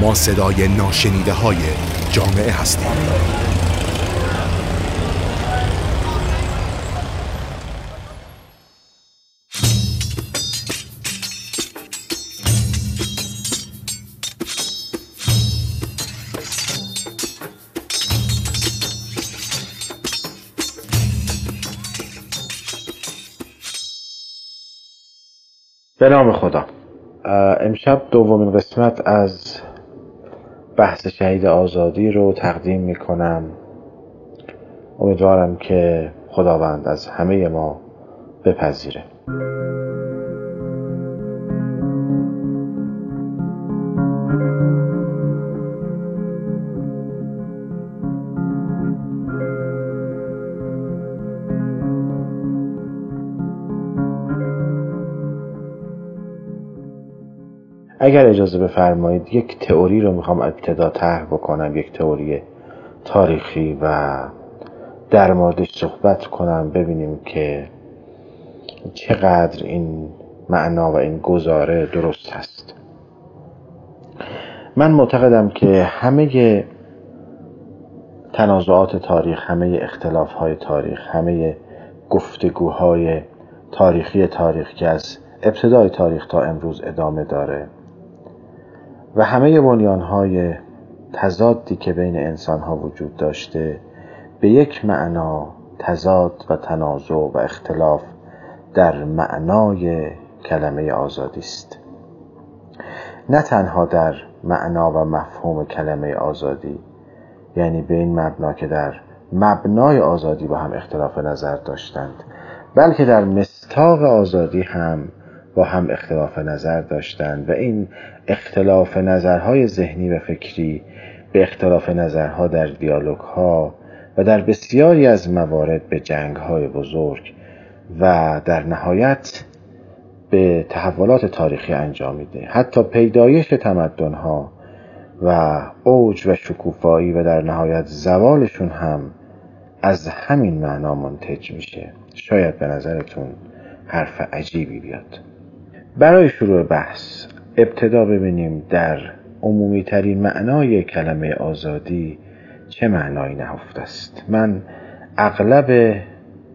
ما صدای ناشنیده های جامعه هستیم. به نام خدا. امشب دومین قسمت از بحث شهید آزادی رو تقدیم می کنم امیدوارم که خداوند از همه ما بپذیره. اگر اجازه بفرمایید یک تئوری رو می‌خوام ابتدا طرح بکنم یک تئوری تاریخی و در موردش صحبت کنم ببینیم که چقدر این معنا و این گزاره درست هست من معتقدم که همه تنازعات تاریخ همه اختلاف های تاریخ همه گفتگوهای تاریخی تاریخ که از ابتدای تاریخ تا امروز ادامه داره و همه های تضادی که بین انسان ها وجود داشته به یک معنا تضاد و تنازع و اختلاف در معنای کلمه آزادی است. نه تنها در معنا و مفهوم کلمه آزادی یعنی به این مبنا که در مبنای آزادی با هم اختلاف نظر داشتند بلکه در مستاق آزادی هم با هم اختلاف نظر داشتند و این اختلاف نظرهای ذهنی و فکری به اختلاف نظرها در دیالوگ ها و در بسیاری از موارد به جنگ های بزرگ و در نهایت به تحولات تاریخی انجام میده. حتی پیدایش تمدن ها و اوج و شکوفایی و در نهایت زوالشون هم از همین معنا منتج میشه. شاید به نظرتون حرف عجیبی بیاد. برای شروع بحث ابتدا ببینیم در عمومی ترین معنای کلمه آزادی چه معنایی نهفته است. من اغلب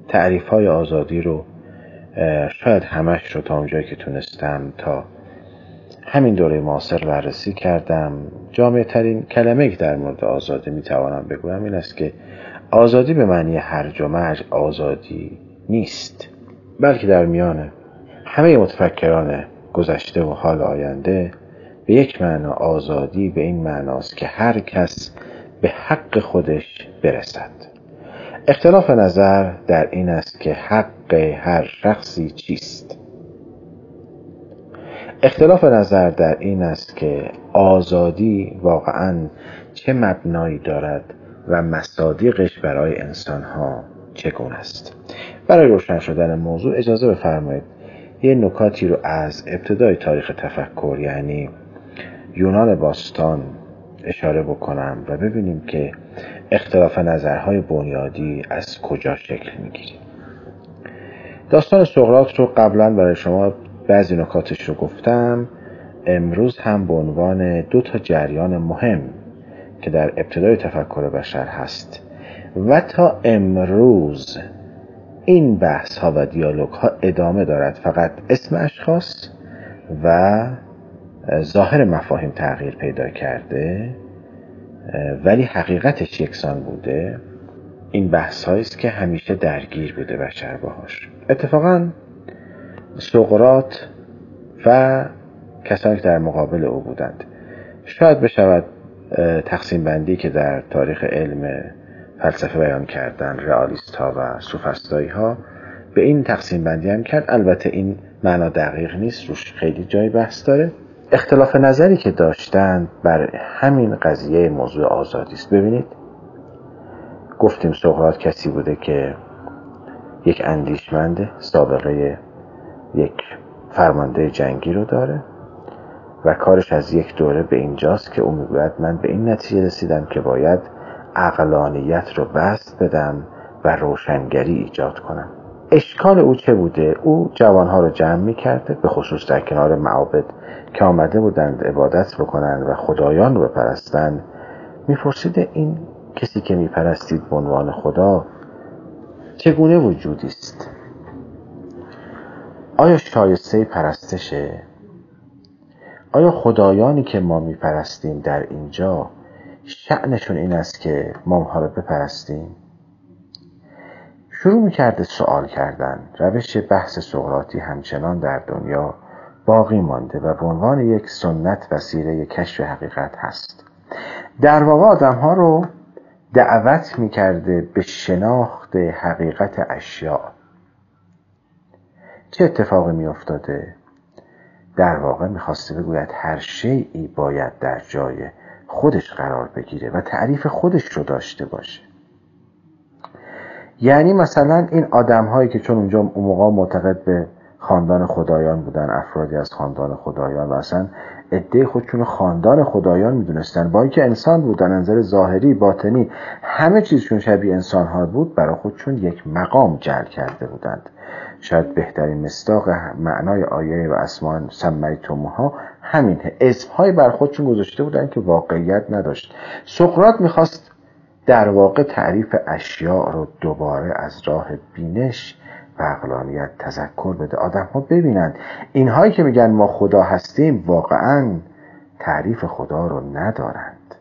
تعریف های آزادی رو شاید همش رو تا اونجایی که تونستم تا همین دوره معاصر بررسی کردم. جامعه ترین کلمه که در مورد آزادی می‌توانم بگویم این است که آزادی به معنی هرج و مرج آزادی نیست بلکه در میان همه متفکران گذشته و حال آینده به یک معنا آزادی به این معناست که هر کس به حق خودش برسد. اختلاف نظر در این است که حق هر شخصی چیست. اختلاف نظر در این است که آزادی واقعا چه مبنایی دارد و مصادیقش برای انسانها چگونه است. برای روشن شدن موضوع اجازه بفرمایید یه نکاتی رو از ابتدای تاریخ تفکر یعنی یونان باستان اشاره بکنم و ببینیم که اختلاف نظرهای بنیادی از کجا شکل می‌گیره. داستان سقراط رو قبلا برای شما بعضی نکاتش رو گفتم. امروز هم به عنوان دو تا جریان مهم که در ابتدای تفکر بشر هست و تا امروز این بحث ها و دیالوگ ها ادامه دارد. فقط اسم اشخاص و ظاهر مفاهیم تغییر پیدا کرده ولی حقیقتش یکسان بوده. این بحث است که همیشه درگیر بوده بشر باهاش. اتفاقا سقرات و کسانی که در مقابل او بودند. شاید بشود تقسیم بندی که در تاریخ علم فلسفه بیان کردن رئالیست ها و سوفستایی ها به این تقسیم بندی هم کرد. البته این معنا دقیق نیست روش خیلی جای بحث داره. اختلاف نظری که داشتند بر همین قضیه موضوع آزادی است. ببینید گفتیم سقراط کسی بوده که یک اندیشمند سابقه یک فرمانده جنگی رو داره و کارش از یک دوره به اینجاست که او می‌گوید من به این نتیجه رسیدم که باید اقلانیت رو بست بدم و روشنگری ایجاد کنم. اشکال او چه بوده؟ او جوانها رو جمع می کرده به خصوص در کنار معابد که آمده بودند عبادت بکنند و خدایان رو بپرستند. میپرسیده این کسی که میپرستید به عنوان خدا چگونه وجودی است؟ آیا شایسته پرستشه؟ آیا خدایانی که ما میپرستیم در اینجا شعنشون این است که ما اونها رو بپرستیم. شروع می‌کرده سوال کردن. روش بحث سقراطی همچنان در دنیا باقی مانده و به عنوان یک سنت وسیله کشف حقیقت هست. در واقع آدم ها رو دعوت می‌کرده به شناخت حقیقت اشیاء. چه اتفاقی میافتاده؟ در واقع می‌خواسته بگوید هر شیعی باید در جای خودش قرار بگیره و تعریف خودش رو داشته باشه. یعنی مثلا این آدم هایی که چون اونجا اون معتقد به خاندان خدایان بودن افرادی از خاندان خدایان و اصلا عده خودشون خاندان خدایان می‌دونستن. با اینکه انسان بودن نظر ظاهری باطنی همه چیزشون شبیه انسان ها بود برای خودشون یک مقام جل کرده بودند. شاید بهترین مستاق معنای آیه و اسمان سمیتموها همینه. اسمهایی بر خودشون گذاشته بودن که واقعیت نداشت. سقرات می‌خواست در واقع تعریف اشیاء رو دوباره از راه بینش و اقلانیت تذکر بده. آدم ها ببینند. اینهایی که میگن ما خدا هستیم واقعا تعریف خدا رو ندارند.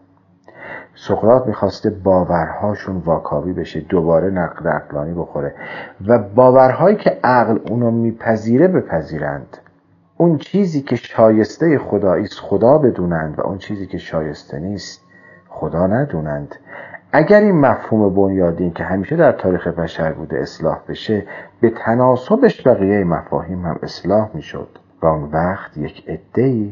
سقراط می‌خواسته باورهاشون واکاوی بشه دوباره نقد عقلانی بخوره. و باورهایی که عقل اونو میپذیره بپذیرند. اون چیزی که شایسته خدایی است خدا بدونند و اون چیزی که شایسته نیست خدا ندونند. اگر این مفهوم بنیادی که همیشه در تاریخ بشر بوده اصلاح بشه به تناسبش بقیه مفاهیم هم اصلاح می‌شد. و اون وقت یک عدهای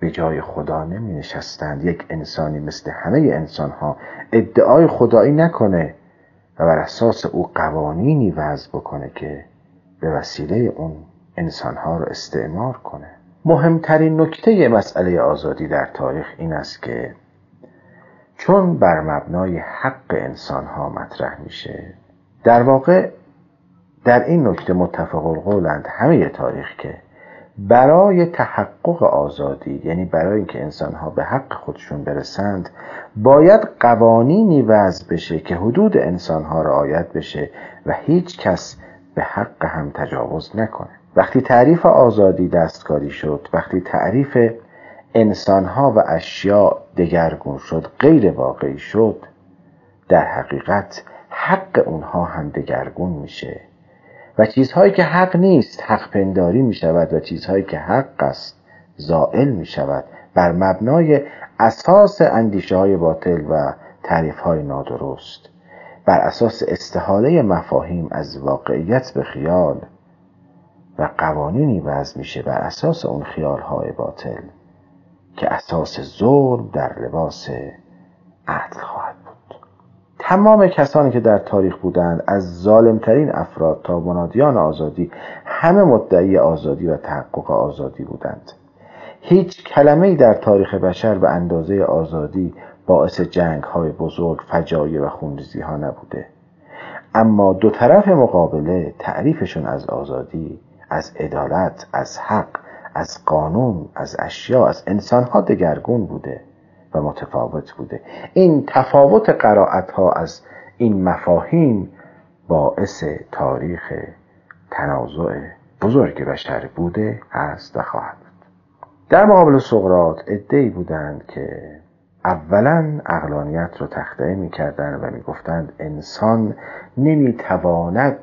به جای خدا نمی نشستند یک انسانی مثل همه انسان ها ادعای خدایی نکنه و بر اساس او قوانینی وضع بکنه که به وسیله اون انسان ها رو استعمار کنه. مهمترین نکته مسئله آزادی در تاریخ این است که چون بر مبنای حق انسان ها مطرح میشه در واقع در این نکته متفق القولند همه تاریخ که برای تحقق آزادی یعنی برای اینکه انسان ها به حق خودشون برسند باید قوانینی وضع بشه که حدود انسان ها رعایت بشه و هیچ کس به حق هم تجاوز نکنه. وقتی تعریف آزادی دستکاری شد وقتی تعریف انسان ها و اشیاء دگرگون شد غیر واقعی شد در حقیقت حق اونها هم دگرگون میشه. و چیزهایی که حق نیست حق پنداری می شود و چیزهایی که حق است زائل می شود بر مبنای اساس اندیشه های باطل و تعریف های نادرست بر اساس استحاله مفاهیم از واقعیت به خیال و قوانینی وضع میشه بر اساس اون خیال های باطل که اساس ظلم در لباس عدل خواهد تمام کسانی که در تاریخ بودند از ظالمترین افراد تا منادیان آزادی همه مدعی آزادی و تحقق آزادی بودند. هیچ کلمه در تاریخ بشر به اندازه آزادی باعث جنگ های بزرگ فجایع و خونریزی ها نبوده. اما دو طرف مقابله تعریفشون از آزادی از عدالت از حق از قانون از اشیا از انسانها دگرگون بوده و متفاوت بوده. این تفاوت قرائت ها از این مفاهیم باعث تاریخ تنازع بزرگ بشر بوده هست و خواهد بود. در مقابل سقرات ادهی بودند که اولا اقلانیت رو تخته می‌کردند و می‌گفتند انسان نمی‌تواند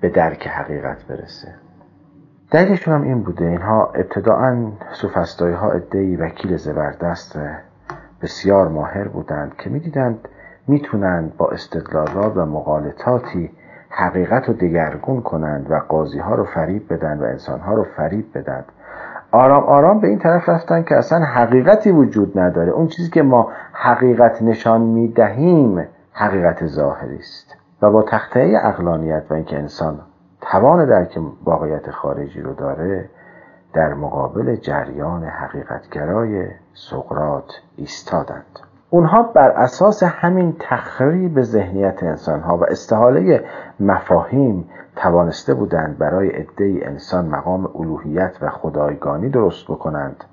به درک حقیقت برسه. دلیلشون هم این بوده. اینها ابتداعا سوفستایی ها ادهی وکیل زبردست بسیار ماهر بودند که می‌دیدند می‌تونند با استدلالات و مقالطاتی حقیقت رو دگرگون کنند و قاضی ها رو فریب بدن و انسان ها رو فریب بدن. آرام آرام به این طرف رفتن که اصلا حقیقتی وجود نداره. اون چیزی که ما حقیقت نشان می‌دهیم حقیقت ظاهری است و با تخته اقلانیت و اینکه انسان توان درک واقعیت خارجی رو داره در مقابل جریان حقیقتگرای سقرات ایستادند. اونها بر اساس همین تخریب ذهنیت انسان ها و استحاله مفاهیم توانسته بودند برای عده انسان مقام الوهیت و خدایگانی درست بکنند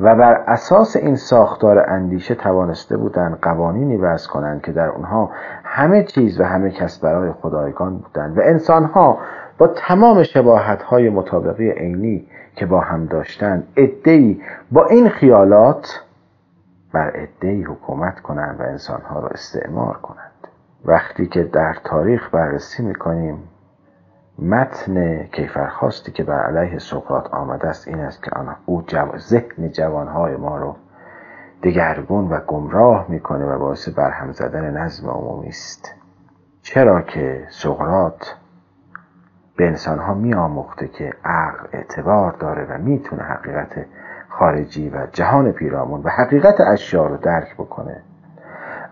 و بر اساس این ساختار اندیشه توانسته بودند قوانینی وضع کنند که در اونها همه چیز و همه کس برای خدایگان بودند و انسانها با تمام شباهت های مطابقی عینی که با هم داشتند ادهی با این خیالات بر ادهی حکومت کنند و انسانها را استعمار کنند. وقتی که در تاریخ بررسی می‌کنیم متن کیفرخواستی که بر علیه سقراط آمده است این است که او جو... ذهن جوانهای ما رو دگرگون و گمراه می‌کنه و باعث برهم زدن نظم عمومی است. چرا که سقراط به انسانها میآموخته که عقل اعتبار داره و می‌تونه حقیقت خارجی و جهان پیرامون و حقیقت اشیا رو درک بکنه.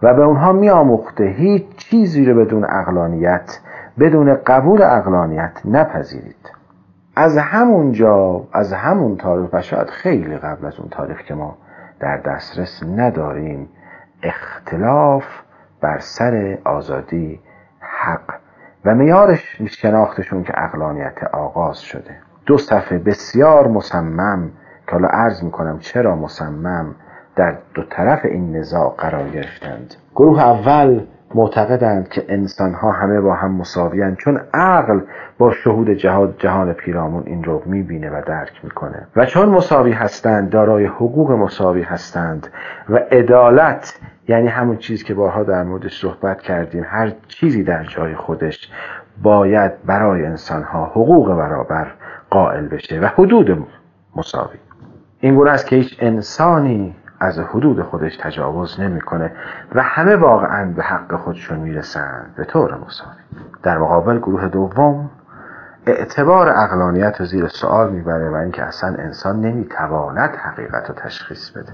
و به اونها میآموخته هیچ چیزی رو بدون اقلانیت بدون قبول اقلانیت نپذیرید. از همونجا از همون تاریخ و شاید خیلی قبل از اون تاریخ که ما در دسترس نداریم اختلاف بر سر آزادی حق و میارش شناختشون که اقلانیت آغاز شده. دو صفحه بسیار مصمم که حالا عرض می‌کنم چرا مصمم در دو طرف این نزاع قرار گرفتند. گروه اول معتقدند که انسان ها همه با هم مساویند چون عقل با شهود جهاد جهان پیرامون این رو می‌بینه و درک می‌کنه. و چون مساوی هستند دارای حقوق مساوی هستند و عدالت یعنی همون چیز که بارها در موردش صحبت کردیم هر چیزی در جای خودش باید برای انسان ها حقوق برابر قائل بشه و حدود مساوی. این گونه است که هیچ انسانی از حدود خودش تجاوز نمی‌کنه و همه واقعا به حق خودشون می‌رسند. به طور مساوی در مقابل گروه دوم اعتبار اقلانیت رو زیر سوال می‌بره و اینکه اصلا انسان نمی‌تواند حقیقت رو تشخیص بده.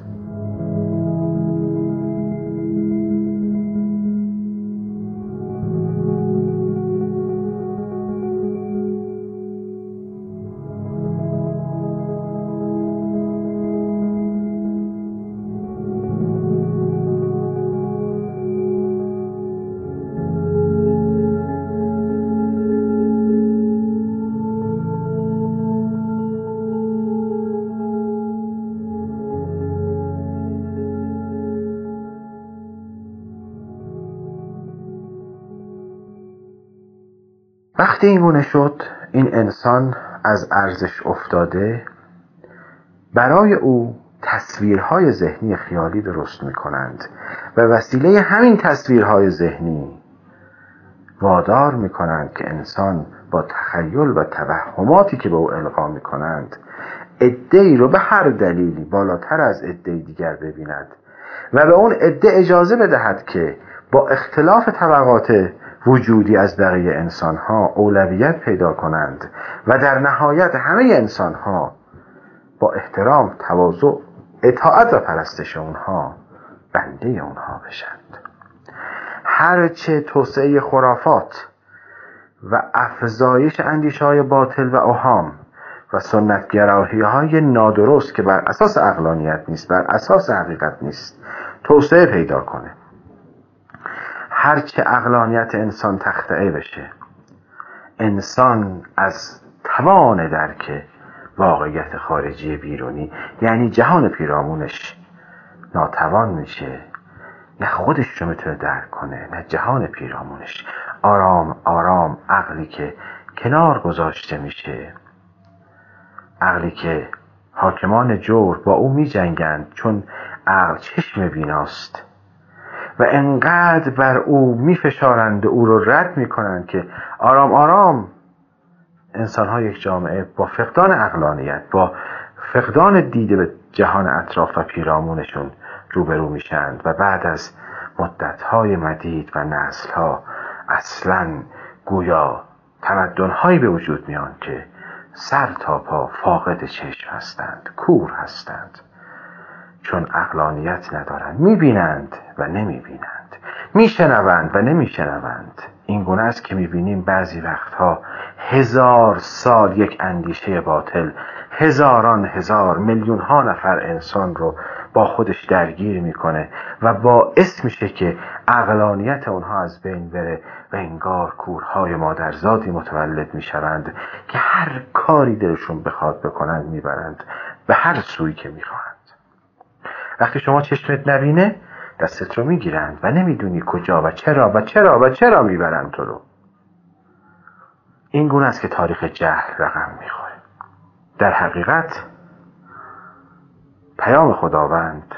وقتی این شد این انسان از ارزش افتاده برای او تصویرهای ذهنی خیالی درست می کنند و وسیله همین تصویرهای ذهنی وادار می کنند که انسان با تخیل و توهماتی که به او القا می کنند ادهی رو به هر دلیلی بالاتر از عده دیگر ببیند و به اون عده اجازه بدهد که با اختلاف طبقات وجودی از بقیه انسان ها اولویت پیدا کنند و در نهایت همه انسان ها با احترام تواضع اطاعت و پرستش اونها بنده اونها بشند. هرچه توسعه خرافات و افزایش اندیشه های باطل و اوهام و سنتگراهی های نادرست که بر اساس اقلانیت نیست بر اساس حقیقت نیست توسعه پیدا کنه. هرچه اقلانیت انسان تخته بشه. انسان از توان درک واقعیت خارجی بیرونی یعنی جهان پیرامونش ناتوان میشه. نه خودش رو می‌تونه درک کنه نه جهان پیرامونش. آرام آرام عقلی که کنار گذاشته میشه. عقلی که حاکمان جور با او میجنگند چون عقل چشم بیناست. و انقدر بر او میفشارند او رو رد می‌کنند که آرام آرام. انسان ها یک جامعه با فقدان اقلانیت با فقدان دیده به جهان اطراف و پیرامونشون روبرو میشند و بعد از مدت های مدید و نسل ها اصلا گویا تمدن هایی به وجود میان که سر تا پا فاقد چشم هستند کور هستند. چون اقلانیت ندارند. می‌بینند و نمی‌بینند. میشنوند و نمیشنوند. این گونه است که می‌بینیم بعضی وقتها هزار سال یک اندیشه باطل هزاران هزار میلیون ها نفر انسان رو با خودش درگیر می‌کنه و باعث میشه که اقلانیت اونها از بین بره و انگار کورهای مادرزادی متولد می‌شوند که هر کاری دلشون بخواد بکنند می‌برند. به هر سوی که می‌خواهند. وقتی شما چشمت نبینه دستت رو می‌گیرند و نمی‌دونی کجا و چرا و چرا و چرا می‌برند تو رو. این گونه است که تاریخ جهل رقم می‌خوره. در حقیقت پیام خداوند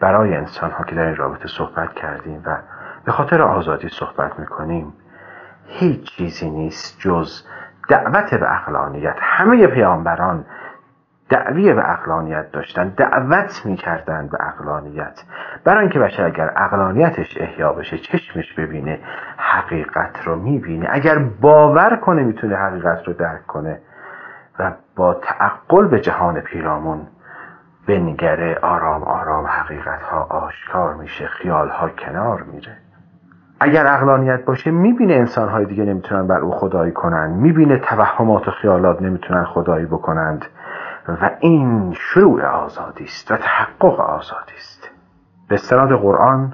برای انسان ها که در این رابطه صحبت کردیم و به خاطر آزادی صحبت می‌کنیم هیچ چیزی نیست جز دعوت به اقلانیت. همه پیامبران دعوی به اقلانیت داشتن دعوت می‌کردن به اقلانیت. برای اینکه بشر اگر اقلانیتش احیا بشه چشمش ببینه حقیقت رو می‌بینه. اگر باور کنه می‌تونه حقیقت رو درک کنه و با تعقل به جهان پیرامون بنگره آرام آرام حقیقت ها آشکار میشه خیال ها کنار میره. اگر اقلانیت باشه می‌بینه انسان های دیگه نمی‌تونن بر او خدایی کنن. می‌بینه توهمات و خیالات نمی‌تونن خدایی بکنند. و این شروع آزادی است و تحقق آزادی است. به استناد قرآن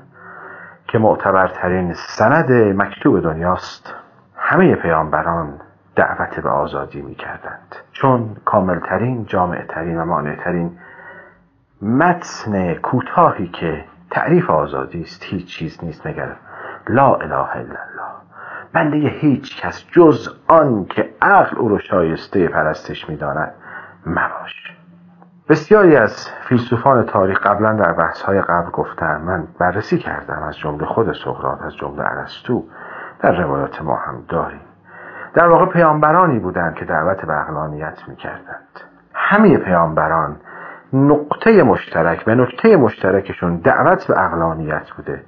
که معتبرترین سند مکتوب دنیاست همه پیامبران دعوت به آزادی می کردند چون کاملترین جامعترین و مانعترین متن کوتاهی که تعریف آزادی است هیچ چیز نیست مگر لا اله الا الله. بنده هیچ کس جز آن که عقل او رو شایسته پرستش می‌داند. مباش. بسیاری از فیلسوفان تاریخ قبلا در بحث های قبل گفتم من بررسی کردم از جمله خود سقراط از جمله ارسطو در روایات ما هم داریم. در واقع پیامبرانی بودند که دعوت به اقلانیت می‌کردند. همه پیامبران نقطه مشترک به نقطه مشترکشون دعوت به اقلانیت بوده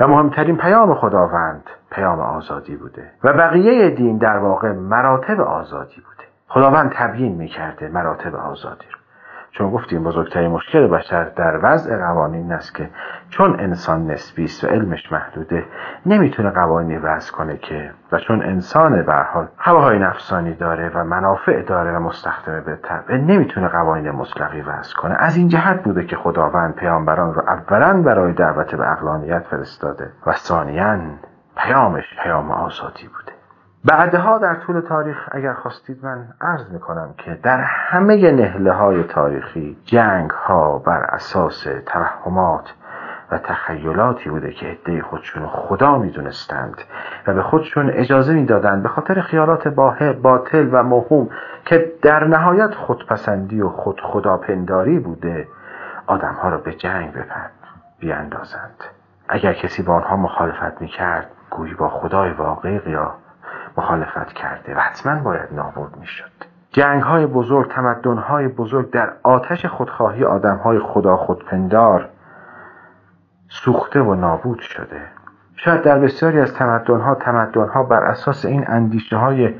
و مهمترین پیام خداوند پیام آزادی بوده و بقیه دین در واقع مراتب آزادی بوده. خداوند تبیین می‌کرده مراتب آزادی رو. چون گفتیم بزرگترین مشکل بشر در وضع قوانین است که چون انسان نسبی است و علمش محدوده نمی‌تونه قوانینی وضع کنه که و چون انسان به حال هواهای نفسانی داره و منافع داره و مستخدمه به طبع نمی‌تونه قوانین مطلقی وضع کنه. از این جهت بوده که خداوند پیامبران رو اولا برای دعوت به اقلانیت فرستاده و ثانیا پیامش پیام آزادی بوده. بعدها در طول تاریخ اگر خواستید من عرض می‌کنم که در همه نهله های تاریخی جنگ ها بر اساس توهمات و تخیلاتی بوده که عده خودشون خدا می‌دونستند و به خودشون اجازه می‌دادند به خاطر خیالات باطل و مهم که در نهایت خودپسندی و خود خداپنداری بوده آدمها را به جنگ بپرد بیاندازند. اگر کسی با آنها مخالفت می‌کرد گویی با خدای واقعی یا مخالفت کرده و حتما باید نابود می‌شد. جنگ های بزرگ تمدن های بزرگ در آتش خودخواهی آدم های خدا خودپندار سوخته و نابود شده. شاید در بسیاری از تمدن ها تمدن ها بر اساس این اندیشه های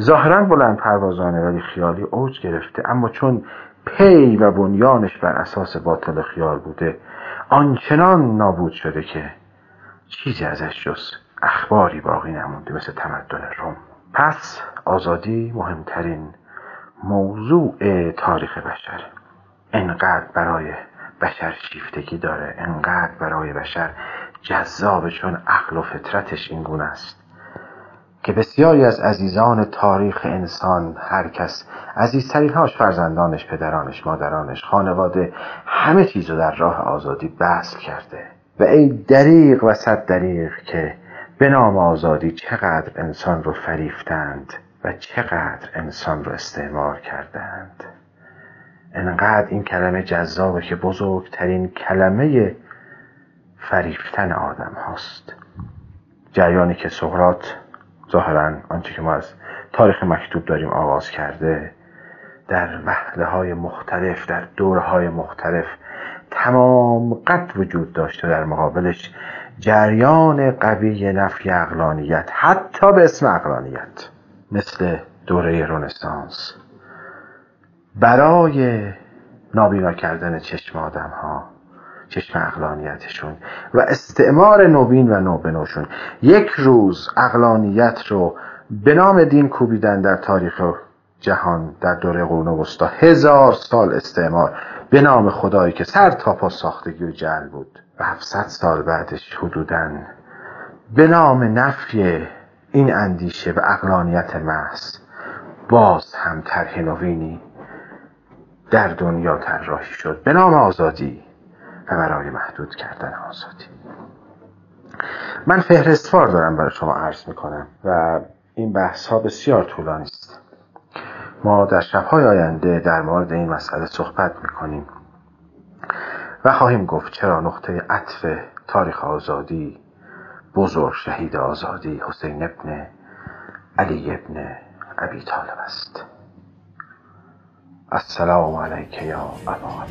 ظاهرا بلند پروازانه ولی خیالی اوج گرفته اما چون پی و بنیانش بر اساس باطل خیال بوده آنچنان نابود شده که چیزی ازش جز اخباری باقی نمونده مثل تمدن روم. پس آزادی مهمترین موضوع تاریخ بشر. انقدر برای بشر شیفتگی داره انقدر برای بشر جذابه چون عقل و فطرتش این گونه است. که بسیاری از عزیزان تاریخ انسان هر کس عزیزترین هاش فرزندانش پدرانش مادرانش خانواده همه چیز در راه آزادی بسل کرده. و ای دریغ و صد دریغ که به نام آزادی چقدر انسان رو فریفتند و چقدر انسان رو استعمار کردند. انقدر این کلمه جذابه که بزرگترین کلمه فریفتن آدم هاست. جریانی که سقرات ظاهرا آنچه که ما از تاریخ مکتوب داریم آغاز کرده در وحله های مختلف در دوره های مختلف تمام قد وجود داشته در مقابلش جریان قوی نفی اقلانیت حتی به اسم اقلانیت مثل دوره رونسانس برای نابینا کردن چشم آدم ها چشم اقلانیتشون و استعمار نوین و نوبنوشون یک روز اقلانیت رو به نام دین کوبیدن در تاریخ جهان در دوره قرون وسطا هزار سال استعمار به نام خدایی که سر تا پا ساختگی و جل بود. و 700 سال بعدش حدودا. به نام نفی این اندیشه و اقلانیت محض باز هم طرح نوینی در دنیا طراحی شد. به نام آزادی و برای محدود کردن آزادی. من فهرستوار دارم برای شما عرض می‌کنم و این بحث ها بسیار طولانی است. ما در شبهای آینده در مورد این مسئله صحبت می‌کنیم. و خواهیم گفت چرا نقطه عطف تاریخ آزادی بزرگ شهید آزادی حسین ابن علی ابن ابی طالب است. السلام علیک یا ابا